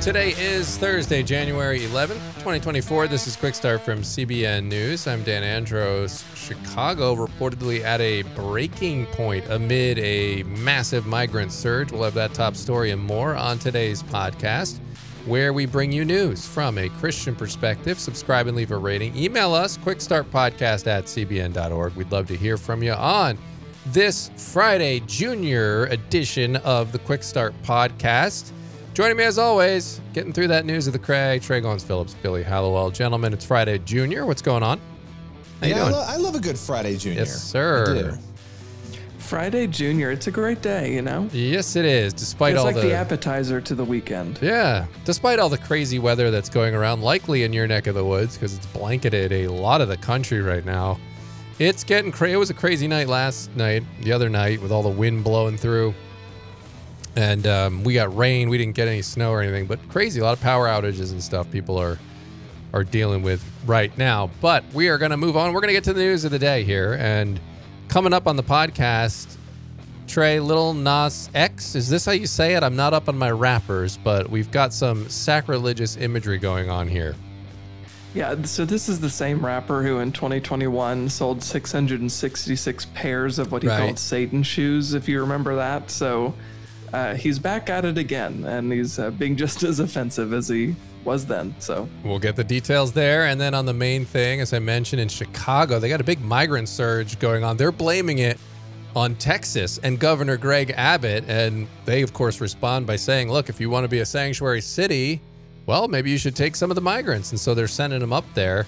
Today is Thursday, January 11th, 2024. This is Quick Start from CBN News. I'm Dan Andros. Chicago reportedly at a breaking point amid a massive migrant surge. We'll have that top story and more on today's podcast, where we bring you news from a Christian perspective. Subscribe and leave a rating. Email us, quickstartpodcast at cbn.org. We'd love to hear from you on this Friday, junior edition of the Quick Start podcast. Joining me as always, getting through that news of the Cray, Trey Goins-Phillips, Billy Hallowell. Gentlemen, it's Friday Junior. What's going on? How yeah, you doing? I, lo- I love a good Friday Junior. Yes, sir. Friday Junior, it's a great day, you know? Yes, it is. Despite It's all like the, the appetizer to the weekend. yeah, despite all the crazy weather that's going around, likely in your neck of the woods because it's blanketed a lot of the country right now. It's getting crazy. It was a crazy night last night, the other night with all the wind blowing through, and um, we got rain. We didn't get any snow or anything, but crazy. A lot of power outages and stuff. People are are dealing with right now. But we are going to move on. We're going to get to the news of the day here. And coming up on the podcast, Trey Little Nas X. Is this how you say it? I'm not up on my rappers, but we've got some sacrilegious imagery going on here. Yeah, so this is the same rapper who in 2021 sold 666 pairs of what he Right. called Satan shoes, if you remember that. So uh, he's back at it again, and he's uh, being just as offensive as he was then. So We'll get the details there. And then on the main thing, as I mentioned in Chicago, they got a big migrant surge going on. They're blaming it on Texas and Governor Greg Abbott. And they, of course, respond by saying, look, if you want to be a sanctuary city, well, maybe you should take some of the migrants. And so they're sending them up there.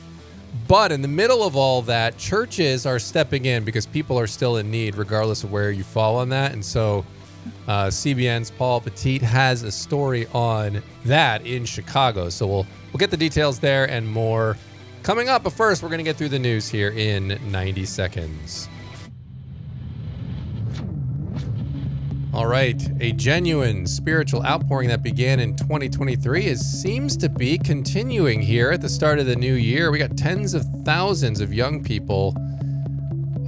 But in the middle of all that, churches are stepping in because people are still in need, regardless of where you fall on that. And so uh, CBN's Paul Petit has a story on that in Chicago. So we'll we'll get the details there and more coming up. But first, we're going to get through the news here in 90 seconds. All right, a genuine spiritual outpouring that began in 2023 is seems to be continuing here at the start of the new year. We got tens of thousands of young people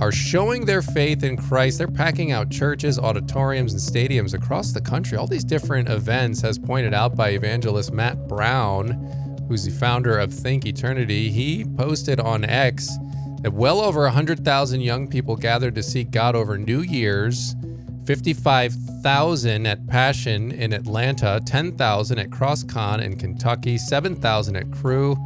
are showing their faith in Christ. They're packing out churches, auditoriums, and stadiums across the country. All these different events, as pointed out by evangelist Matt Brown, who's the founder of Think Eternity. He posted on X that well over 100,000 young people gathered to seek God over New Year's. 55,000 at Passion in Atlanta, 10,000 at CrossCon in Kentucky, 7,000 at Cru,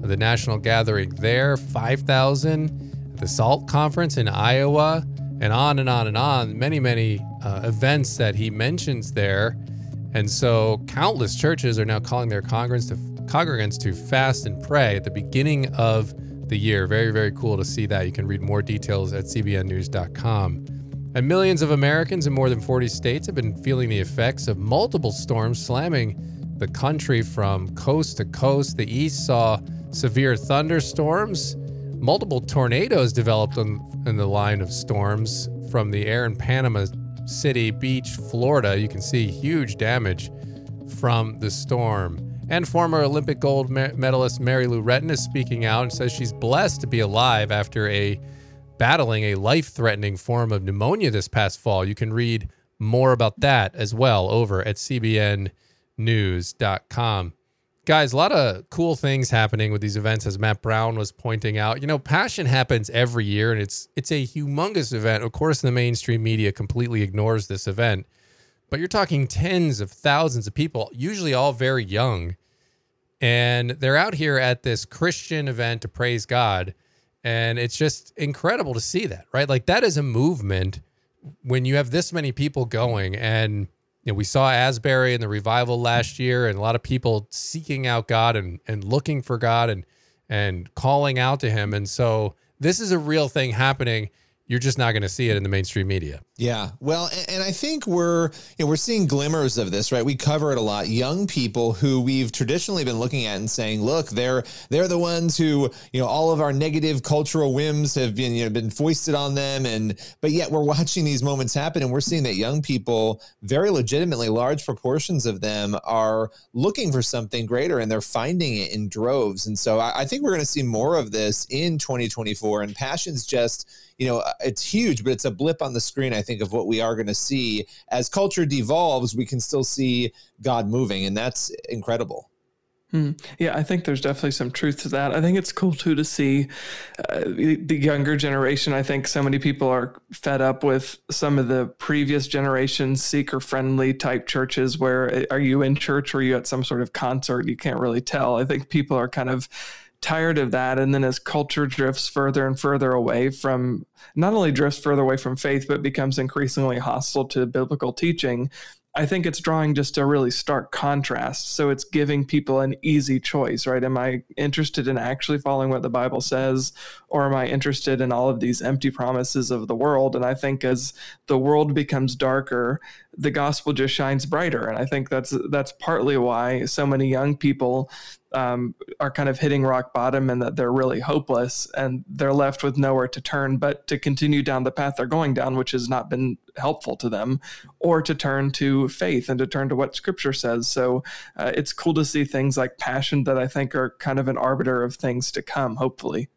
the national gathering there, 5,000 at the SALT conference in Iowa, and on and on and on. Many, many uh, events that he mentions there. And so countless churches are now calling their congregants to, congregants to fast and pray at the beginning of the year. Very, very cool to see that. You can read more details at cbnnews.com. And millions of Americans in more than 40 states have been feeling the effects of multiple storms slamming the country from coast to coast. The east saw severe thunderstorms. Multiple tornadoes developed on, in the line of storms from the air in Panama City Beach, Florida. You can see huge damage from the storm. And former Olympic gold medalist Mary Lou Retton is speaking out and says she's blessed to be alive after a battling a life-threatening form of pneumonia this past fall. You can read more about that as well over at cbnnews.com. Guys, a lot of cool things happening with these events as Matt Brown was pointing out. You know, Passion happens every year and it's it's a humongous event. Of course, the mainstream media completely ignores this event. But you're talking tens of thousands of people, usually all very young. And they're out here at this Christian event to praise God. And it's just incredible to see that, right? Like that is a movement when you have this many people going. And you know, we saw Asbury in the revival last year, and a lot of people seeking out God and and looking for God and and calling out to Him. And so this is a real thing happening. You're just not going to see it in the mainstream media. Yeah. Well, and, I think we're you know we're seeing glimmers of this, right? We cover it a lot. Young people who we've traditionally been looking at and saying, look, they're they're the ones who you know all of our negative cultural whims have been you know been foisted on them, and but yet we're watching these moments happen, and we're seeing that young people, very legitimately, large proportions of them are looking for something greater, and they're finding it in droves. And so I, I think we're going to see more of this in 2024. And passion's just you know uh, it's huge, but it's a blip on the screen. I think think, of what we are going to see as culture devolves. We can still see God moving, and that's incredible. Hmm. Yeah, I think there's definitely some truth to that. I think it's cool too to see uh, the younger generation. I think so many people are fed up with some of the previous generation seeker friendly type churches where uh, are you in church or are you at some sort of concert? You can't really tell. I think people are kind of tired of that. And then as culture drifts further and further away from, not only drifts further away from faith, but becomes increasingly hostile to biblical teaching, I think it's drawing just a really stark contrast. So it's giving people an easy choice, right? Am I interested in actually following what the Bible says, or am I interested in all of these empty promises of the world? And I think as the world becomes darker, the gospel just shines brighter. And I think that's that's partly why so many young people um, are kind of hitting rock bottom and that they're really hopeless and they're left with nowhere to turn but to continue down the path they're going down, which has not been helpful to them, or to turn to faith and to turn to what scripture says. So uh, it's cool to see things like passion that I think are kind of an arbiter of things to come, hopefully.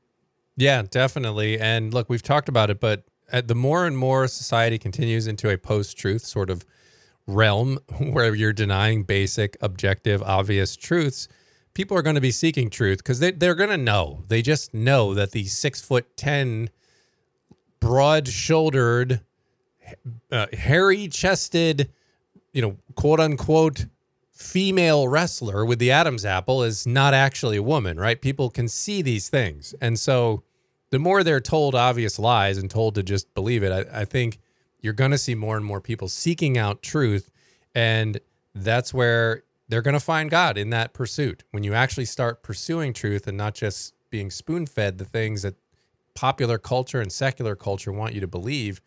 Yeah, definitely. And look, we've talked about it, but the more and more society continues into a post truth sort of realm where you're denying basic, objective, obvious truths people are going to be seeking truth because they, they're going to know. They just know that the six foot 10, broad shouldered, uh, hairy chested, you know, quote unquote, female wrestler with the Adam's apple is not actually a woman, right? People can see these things. And so the more they're told obvious lies and told to just believe it, I, I think you're going to see more and more people seeking out truth. And that's where they're going to find God in that pursuit. When you actually start pursuing truth and not just being spoon fed the things that popular culture and secular culture want you to believe,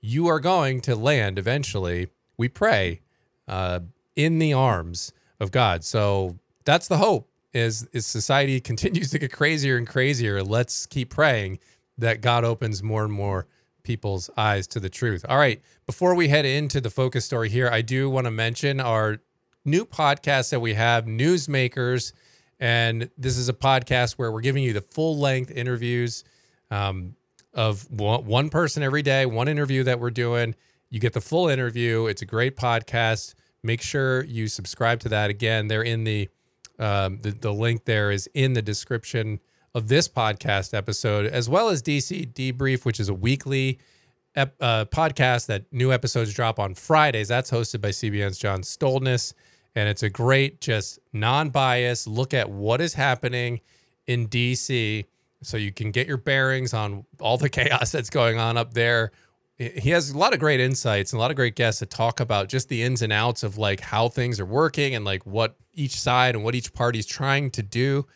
you are going to land eventually, we pray, uh, in the arms of God. So that's the hope is, is society continues to get crazier and crazier. Let's keep praying that God opens more and more people's eyes to the truth. All right. Before we head into the focus story here, I do want to mention our new podcast that we have, Newsmakers. And this is a podcast where we're giving you the full length interviews um, of one person every day, one interview that we're doing. You get the full interview. It's a great podcast. Make sure you subscribe to that. Again, they're in the um, the, the link there is in the description of this podcast episode, as well as DC Debrief, which is a weekly ep- uh, podcast that new episodes drop on Fridays. That's hosted by CBN's John Stolness. And it's a great, just non biased look at what is happening in DC so you can get your bearings on all the chaos that's going on up there. He has a lot of great insights and a lot of great guests to talk about just the ins and outs of like how things are working and like what each side and what each party is trying to do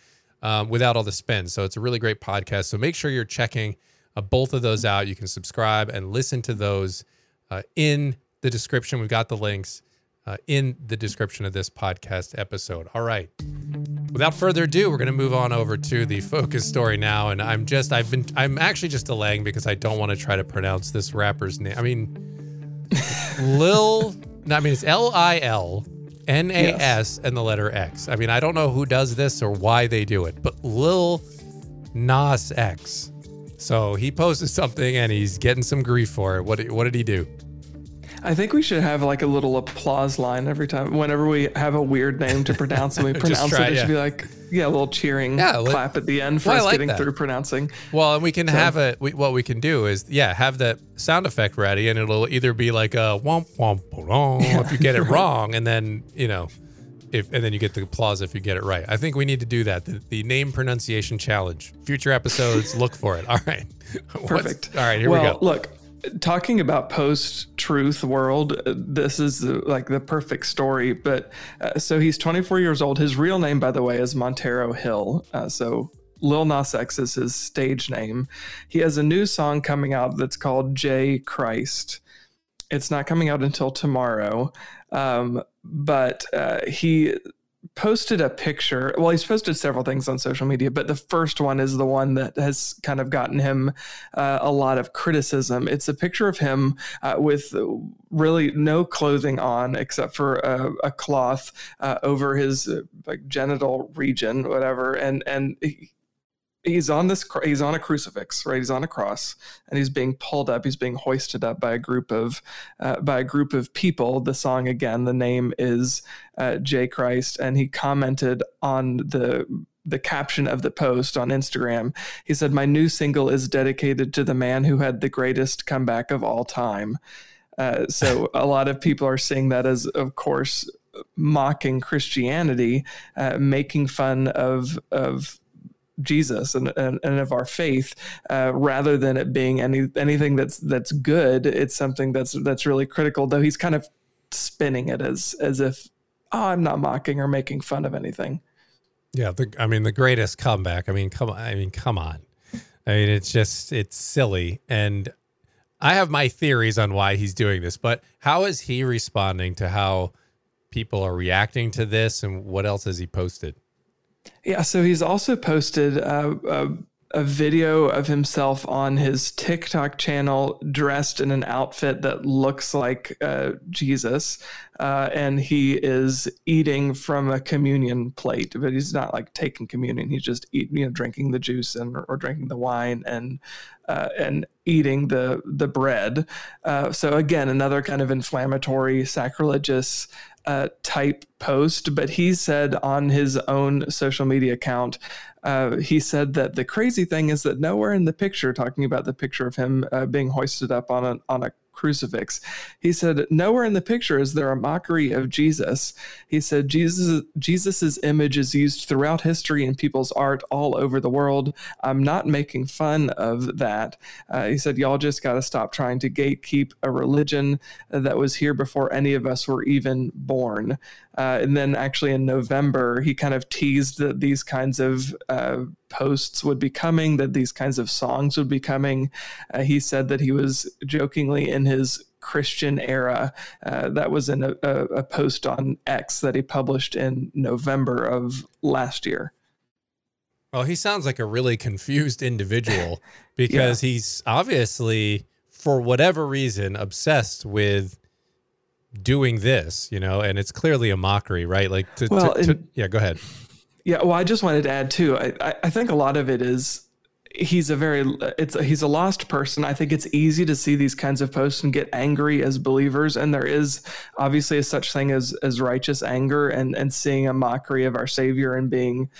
um, without all the spin. So it's a really great podcast. So make sure you're checking uh, both of those out. You can subscribe and listen to those uh, in the description. We've got the links uh, in the description of this podcast episode. All right. Without further ado, we're going to move on over to the focus story now. And I'm just, I've been, I'm actually just delaying because I don't want to try to pronounce this rapper's name. I mean, Lil, no, I mean, it's L I L N A S and the letter X. I mean, I don't know who does this or why they do it, but Lil Nas X. So he posted something and he's getting some grief for it. What, what did he do? I think we should have like a little applause line every time. Whenever we have a weird name to pronounce and we pronounce try, it, it yeah. should be like, yeah, a little cheering yeah, clap at the end for well, us like getting that. through pronouncing. Well, and we can so. have it. We, what we can do is, yeah, have that sound effect ready, and it'll either be like a womp womp womp yeah, if you get it wrong, and then you know, if and then you get the applause if you get it right. I think we need to do that. The, the name pronunciation challenge. Future episodes, look for it. All right. Perfect. What's, all right, here well, we go. Look, talking about post truth world this is like the perfect story but uh, so he's 24 years old. His real name by the way is montero hill uh, so lil nas x is his stage name. He has a new song coming out that's called j christ. It's not coming out until tomorrow um, but uh, he posted a picture. Well, he's posted several things on social media, but the first one is the one that has kind of gotten him uh, a lot of criticism. It's a picture of him uh, with really no clothing on except for a, a cloth uh, over his uh, like genital region, whatever, and and. He, he's on this he's on a crucifix right? He's on a cross and he's being pulled up he's being hoisted up by a group of uh, by a group of people. The song again the name is uh, j christ and he commented on the the caption of the post on instagram. He said my new single is dedicated to the man who had the greatest comeback of all time. Uh, so a lot of people are seeing that as of course mocking christianity uh, making fun of of Jesus and, and, and of our faith, uh, rather than it being any anything that's that's good. It's something that's that's really critical. Though he's kind of spinning it as as if oh, I'm not mocking or making fun of anything. Yeah, the, I mean the greatest comeback. I mean, come on. I mean, come on. I mean, it's just it's silly, and I have my theories on why he's doing this. But how is he responding to how people are reacting to this, and what else has he posted? Yeah, so he's also posted a, a, video of himself on his TikTok channel dressed in an outfit that looks like uh, Jesus. Uh, and he is eating from a communion plate, but he's not like taking communion. He's just eating, you know, drinking the juice and or drinking the wine and uh, and eating the the bread. Uh, so again, another kind of inflammatory, sacrilegious uh, type post, but he said on his own social media account, uh, he said that the crazy thing is that nowhere in the picture, talking about the picture of him uh, being hoisted up on a on a crucifix. He said, Nowhere in the picture is there a mockery of Jesus. He said, Jesus Jesus's image is used throughout history in people's art all over the world. I'm not making fun of that. Uh, he said, Y'all just got to stop trying to gatekeep a religion that was here before any of us were even born. Uh, and then actually in November, he kind of teased that these kinds of uh, posts would be coming, that these kinds of songs would be coming. Uh, he said that he was jokingly in his Christian era. Uh, that was in a, a, a, post on X that he published in November of last year. Well, he sounds like a really confused individual because yeah. he's obviously, for whatever reason, obsessed with doing this, you know, and it's clearly a mockery, right? Like, to, well, to, to, yeah, go ahead. Yeah, well, I just wanted to add too. I, I think a lot of it is he's a very it's a, he's a lost person. I think it's easy to see these kinds of posts and get angry as believers, and there is obviously a such thing as as righteous anger and and seeing a mockery of our Savior and being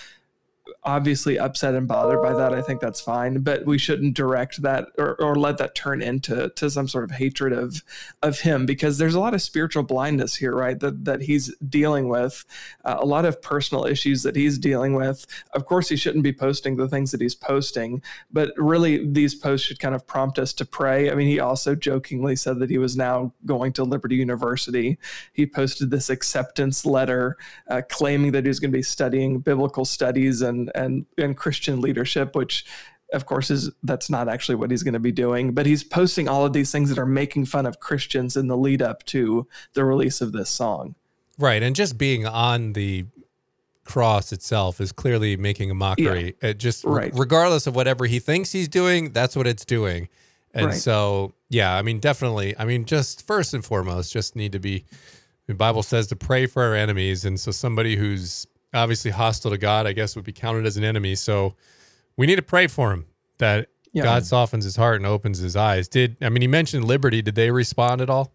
obviously upset and bothered by that, I think that's fine. But we shouldn't direct that or, or let that turn into to some sort of hatred of of him because there's a lot of spiritual blindness here, right? That that he's dealing with, uh, a lot of personal issues that he's dealing with. Of course, he shouldn't be posting the things that he's posting, but really these posts should kind of prompt us to pray. I mean, he also jokingly said that he was now going to Liberty University. He posted this acceptance letter uh, claiming that he was going to be studying biblical studies and and and Christian leadership, which of course is that's not actually what he's going to be doing but he's posting all of these things that are making fun of christians in the lead up to the release of this song right and just being on the cross itself is clearly making a mockery yeah. it just right. regardless of whatever he thinks he's doing that's what it's doing and right. so yeah i mean definitely i mean just first and foremost just need to be the bible says to pray for our enemies and so somebody who's obviously hostile to God, I guess would be counted as an enemy. So we need to pray for him that yeah. God softens his heart and opens his eyes. Did I mean he mentioned Liberty? Did they respond at all?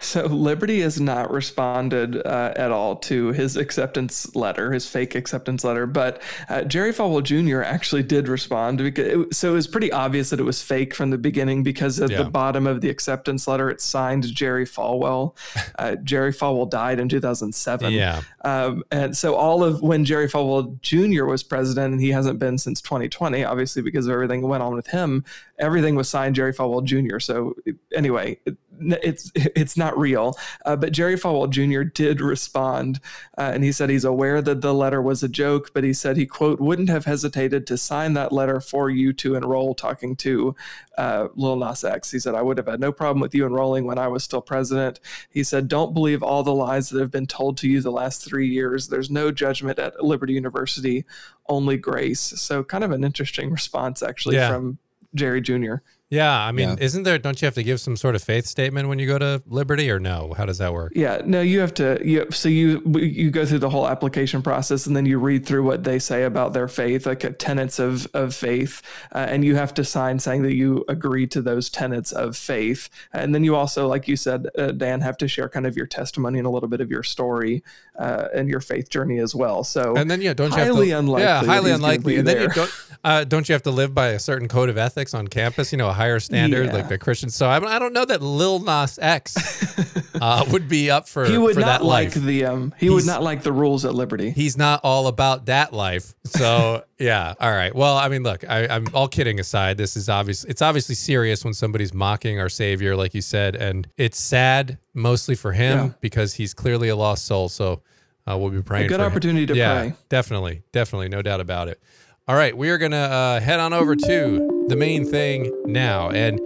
So Liberty has not responded uh, at all to his acceptance letter, his fake acceptance letter, but uh, Jerry Falwell Jr. actually did respond. Because it, so it was pretty obvious that it was fake from the beginning because at yeah. the bottom of the acceptance letter it signed Jerry Falwell. Uh, Jerry Falwell died in 2007. Yeah, um, and so all of when Jerry Falwell Jr. was president, and he hasn't been since 2020, obviously because of everything that went on with him, everything was signed Jerry Falwell Jr. So anyway. It, it's it's not real. Uh, but Jerry Falwell Jr. did respond, uh, and he said he's aware that the letter was a joke, but he said he quote wouldn't have hesitated to sign that letter for you to enroll. Talking to uh, Lil Nas X, he said I would have had no problem with you enrolling when I was still president. He said don't believe all the lies that have been told to you the last three years. There's no judgment at Liberty University, only grace. So kind of an interesting response actually yeah. from Jerry Jr. Yeah, I mean, yeah. isn't there? Don't you have to give some sort of faith statement when you go to Liberty, or no? How does that work? Yeah, no, you have to. You, so you you go through the whole application process, and then you read through what they say about their faith, like uh, tenets of of faith, uh, and you have to sign saying that you agree to those tenets of faith. And then you also, like you said, uh, Dan, have to share kind of your testimony and a little bit of your story uh, and your faith journey as well. So, and then yeah, don't you highly have to, unlikely? Yeah, highly unlikely. And there. then you don't uh, don't you have to live by a certain code of ethics on campus? You know higher standard yeah. like the Christian. So I, I don't know that Lil Nas X uh, would be up for. He would for not like life. the um. He he's, would not like the rules at Liberty. He's not all about that life. So yeah. All right. Well, I mean, look. I, I'm all kidding aside. This is obvious. It's obviously serious when somebody's mocking our Savior, like you said, and it's sad mostly for him yeah. because he's clearly a lost soul. So. Uh, we'll be praying. A good opportunity him. to yeah, pray. Definitely, definitely, no doubt about it. All right, we are going to uh, head on over to the main thing now. And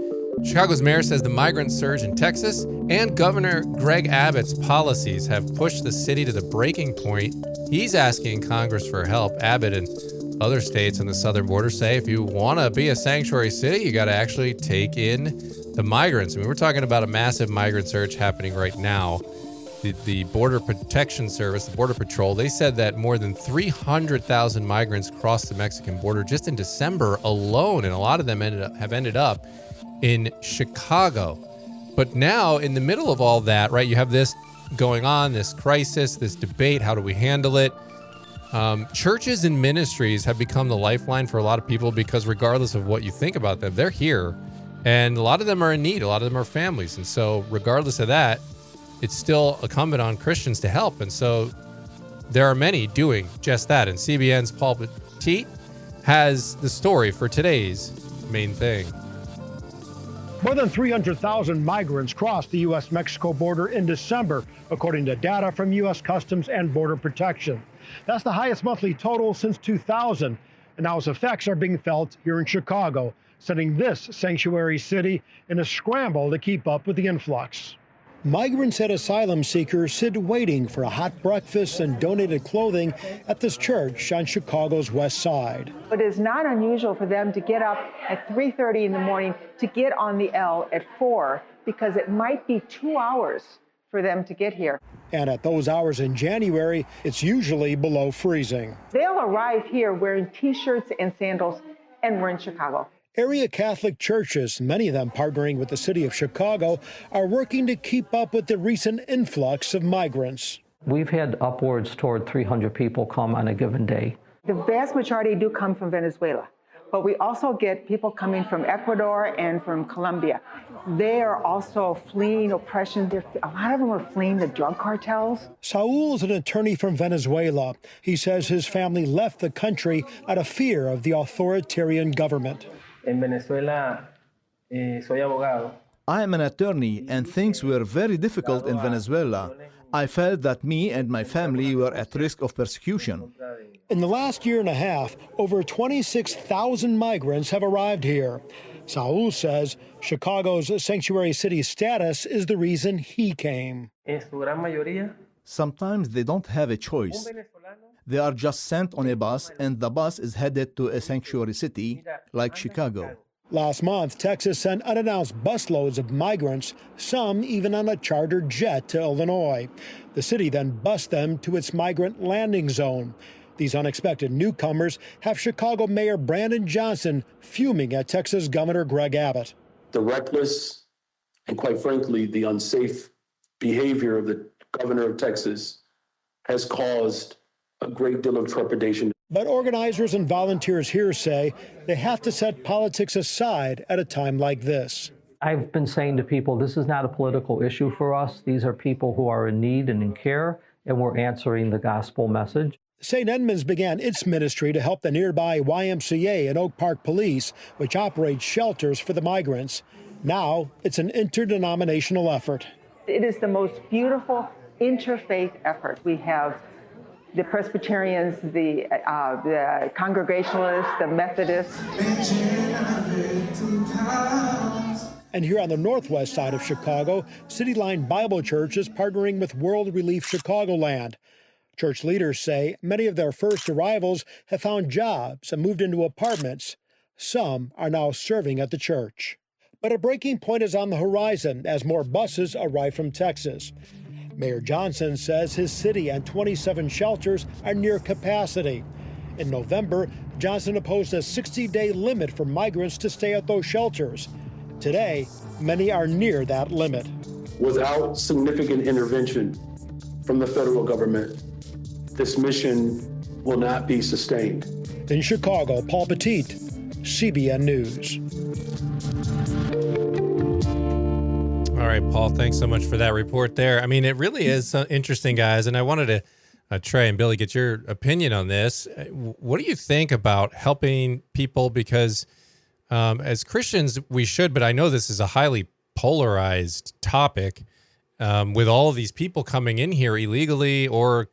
Chicago's mayor says the migrant surge in Texas and Governor Greg Abbott's policies have pushed the city to the breaking point. He's asking Congress for help. Abbott and other states on the southern border say if you want to be a sanctuary city, you got to actually take in the migrants. I mean, we're talking about a massive migrant surge happening right now the, the Border Protection Service, the Border Patrol, they said that more than 300,000 migrants crossed the Mexican border just in December alone, and a lot of them ended up, have ended up in Chicago. But now, in the middle of all that, right, you have this going on, this crisis, this debate. How do we handle it? Um, churches and ministries have become the lifeline for a lot of people because, regardless of what you think about them, they're here. And a lot of them are in need. A lot of them are families. And so, regardless of that, it's still incumbent on Christians to help. And so there are many doing just that. And CBN's Paul Petit has the story for today's main thing. More than 300,000 migrants crossed the U.S. Mexico border in December, according to data from U.S. Customs and Border Protection. That's the highest monthly total since 2000, and now its effects are being felt here in Chicago, sending this sanctuary city in a scramble to keep up with the influx. Migrants and asylum seekers sit waiting for a hot breakfast and donated clothing at this church on Chicago's west side. It is not unusual for them to get up at 3:30 in the morning to get on the L at 4 because it might be 2 hours for them to get here. And at those hours in January, it's usually below freezing. They'll arrive here wearing t-shirts and sandals and we're in Chicago. Area Catholic churches, many of them partnering with the city of Chicago, are working to keep up with the recent influx of migrants. We've had upwards toward 300 people come on a given day. The vast majority do come from Venezuela, but we also get people coming from Ecuador and from Colombia. They are also fleeing oppression. They're, a lot of them are fleeing the drug cartels. Saul is an attorney from Venezuela. He says his family left the country out of fear of the authoritarian government. En Venezuela eh, soy abogado. I am an attorney, and things were very difficult in Venezuela. I felt that me and my family were at risk of persecution. In the last year and a half, over 26,000 migrants have arrived here. Saul says Chicago's sanctuary city status is the reason he came. Sometimes they don't have a choice. They are just sent on a bus, and the bus is headed to a sanctuary city like Chicago. Last month, Texas sent unannounced busloads of migrants, some even on a chartered jet to Illinois. The city then bused them to its migrant landing zone. These unexpected newcomers have Chicago Mayor Brandon Johnson fuming at Texas Governor Greg Abbott. The reckless and, quite frankly, the unsafe behavior of the governor of Texas has caused a great deal of trepidation. But organizers and volunteers here say they have to set politics aside at a time like this. I've been saying to people, this is not a political issue for us. These are people who are in need and in care, and we're answering the gospel message. St. Edmunds began its ministry to help the nearby YMCA and Oak Park Police, which operates shelters for the migrants. Now it's an interdenominational effort. It is the most beautiful interfaith effort. We have the Presbyterians, the, uh, the Congregationalists, the Methodists. And here on the northwest side of Chicago, City Line Bible Church is partnering with World Relief Chicagoland. Church leaders say many of their first arrivals have found jobs and moved into apartments. Some are now serving at the church. But a breaking point is on the horizon as more buses arrive from Texas. Mayor Johnson says his city and 27 shelters are near capacity. In November, Johnson opposed a 60 day limit for migrants to stay at those shelters. Today, many are near that limit. Without significant intervention from the federal government, this mission will not be sustained. In Chicago, Paul Petit, CBN News. All right, Paul, thanks so much for that report there. I mean, it really is uh, interesting, guys. And I wanted to, uh, Trey and Billy, get your opinion on this. Uh, What do you think about helping people? Because um, as Christians, we should, but I know this is a highly polarized topic um, with all of these people coming in here illegally or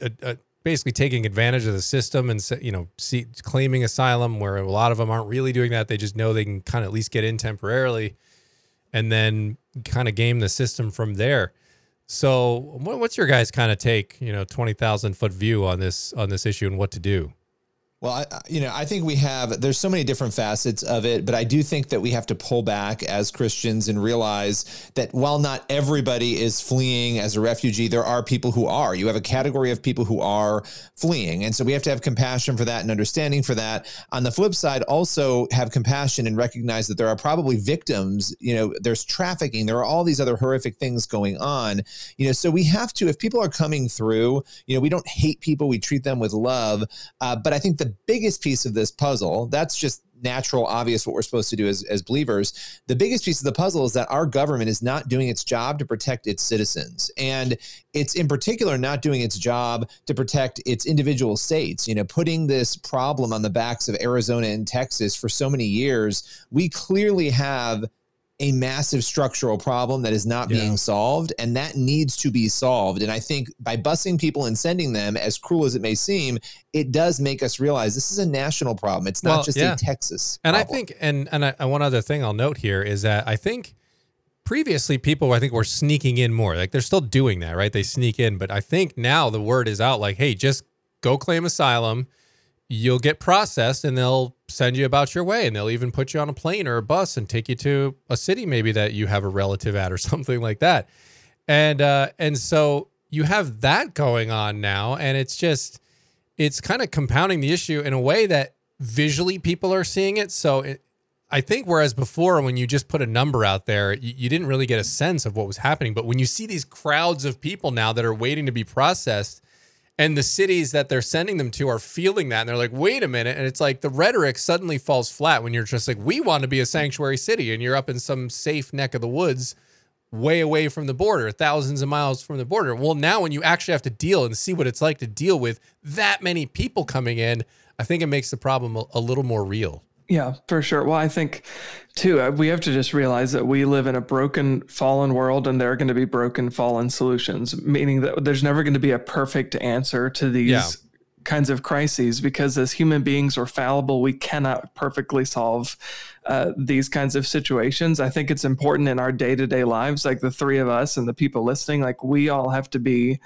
uh, uh, basically taking advantage of the system and you know see, claiming asylum where a lot of them aren't really doing that they just know they can kind of at least get in temporarily and then kind of game the system from there. So what's your guys kind of take you know 20000 foot view on this on this issue and what to do Well, I, you know, I think we have, there's so many different facets of it, but I do think that we have to pull back as Christians and realize that while not everybody is fleeing as a refugee, there are people who are. You have a category of people who are fleeing. And so we have to have compassion for that and understanding for that. On the flip side, also have compassion and recognize that there are probably victims, you know, there's trafficking, there are all these other horrific things going on. You know, so we have to, if people are coming through, you know, we don't hate people, we treat them with love. Uh, but I think the biggest piece of this puzzle, that's just natural, obvious what we're supposed to do as, as believers. The biggest piece of the puzzle is that our government is not doing its job to protect its citizens. And it's in particular not doing its job to protect its individual states. You know, putting this problem on the backs of Arizona and Texas for so many years, we clearly have a massive structural problem that is not Yeah. being solved and that needs to be solved and i think by busing people and sending them as cruel as it may seem it does make us realize this is a national problem it's not Well, just yeah. a texas And I think, and and I, and one other thing I'll note here is that I think previously people I think were sneaking in more. Like they're still doing that, right? They sneak in, but I think now the word is out. Like, hey, just go claim asylum. You'll get processed, and they'll send you about your way, and they'll even put you on a plane or a bus and take you to a city maybe that you have a relative at or something like that. And uh, and so you have that going on now, and it's just it's kind of compounding the issue in a way that visually people are seeing it. So it, I think whereas before when you just put a number out there, you, you didn't really get a sense of what was happening. But when you see these crowds of people now that are waiting to be processed, and the cities that they're sending them to are feeling that, and they're like, "Wait a minute!" And it's like the rhetoric suddenly falls flat when you're just like, "We want to be a sanctuary city," and you're up in some safe neck of the woods way away from the border, thousands of miles from the border. Well, now when you actually have to deal and see what it's like to deal with that many people coming in, I think it makes the problem a, a little more real. Yeah, for sure. Well, I think too, uh, we have to just realize that we live in a broken, fallen world and there are going to be broken, fallen solutions, meaning that there's never going to be a perfect answer to these Yeah. kinds of crises because as human beings we're fallible. We cannot perfectly solve uh, these kinds of situations. I think it's important in our day to day lives, like the three of us and the people listening, like we all have to be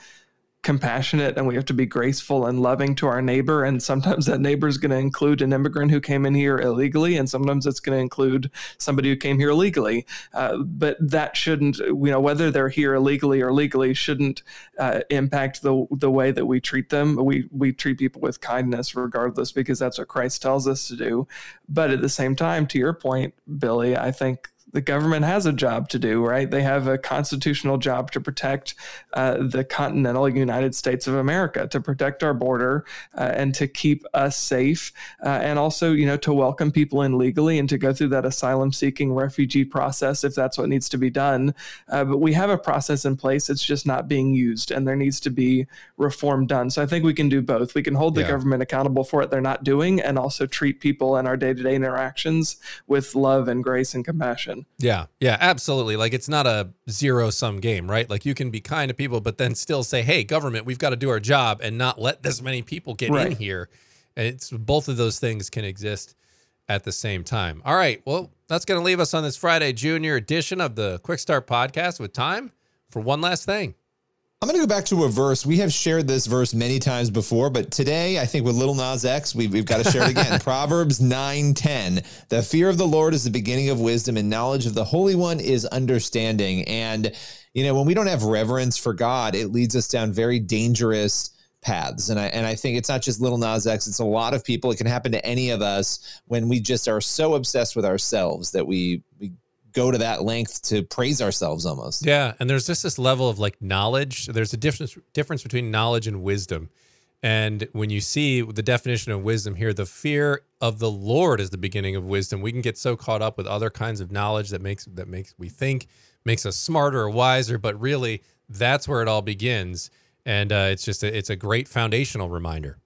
compassionate and we have to be graceful and loving to our neighbor. And sometimes that neighbor is going to include an immigrant who came in here illegally and sometimes it's going to include somebody who came here legally. Uh, but that shouldn't you know whether they're here illegally or legally shouldn't uh, impact the the way that we treat them. We we treat people with kindness regardless because that's what Christ tells us to do. But at the same time to your point Billy I think the government has a job to do, right? They have a constitutional job to protect uh, the continental United States of America, to protect our border uh, and to keep us safe, uh, and also, you know, to welcome people in legally and to go through that asylum-seeking refugee process if that's what needs to be done. Uh, but we have a process in place; it's just not being used, and there needs to be reform done. So I think we can do both. We can hold the Yeah. government accountable for what they're not doing, and also treat people in our day-to-day interactions with love and grace and compassion. Yeah, yeah, absolutely. Like it's not a zero sum game, right? Like you can be kind to people, but then still say, "Hey, government, we've got to do our job and not let this many people get in here." And it's both of those things can exist at the same time. All right, well, that's going to leave us on this Friday Junior edition of the Quick Start Podcast with time for one last thing. I'm going to go back to a verse. We have shared this verse many times before, but today I think with Little Nas X, we've, we've got to share it again. Proverbs 9:10. The fear of the Lord is the beginning of wisdom, and knowledge of the Holy One is understanding. And you know, when we don't have reverence for God, it leads us down very dangerous paths. And I and I think it's not just Little Nas X; it's a lot of people. It can happen to any of us when we just are so obsessed with ourselves that we we go to that length to praise ourselves almost. Yeah, and there's just this level of like knowledge. There's a difference difference between knowledge and wisdom. And when you see the definition of wisdom here, the fear of the Lord is the beginning of wisdom. We can get so caught up with other kinds of knowledge that makes that makes we think makes us smarter or wiser, but really that's where it all begins. And uh, it's just a, it's a great foundational reminder.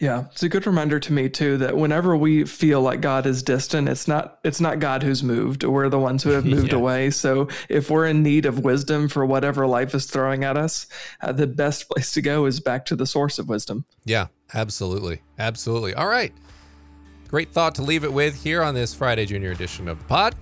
Yeah, it's a good reminder to me too that whenever we feel like God is distant, it's not it's not God who's moved. We're the ones who have moved Yeah. away. So if we're in need of wisdom for whatever life is throwing at us, uh, the best place to go is back to the source of wisdom. Yeah, absolutely. Absolutely. All right. Great thought to leave it with here on this Friday Junior edition of the pod.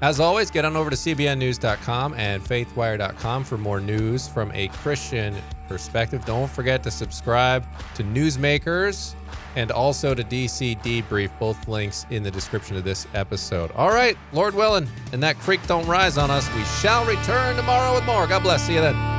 As always, get on over to cbnnews.com and faithwire.com for more news from a Christian perspective. Don't forget to subscribe to Newsmakers and also to DC Debrief, both links in the description of this episode. All right, Lord willing, and that creek don't rise on us. We shall return tomorrow with more. God bless. See you then.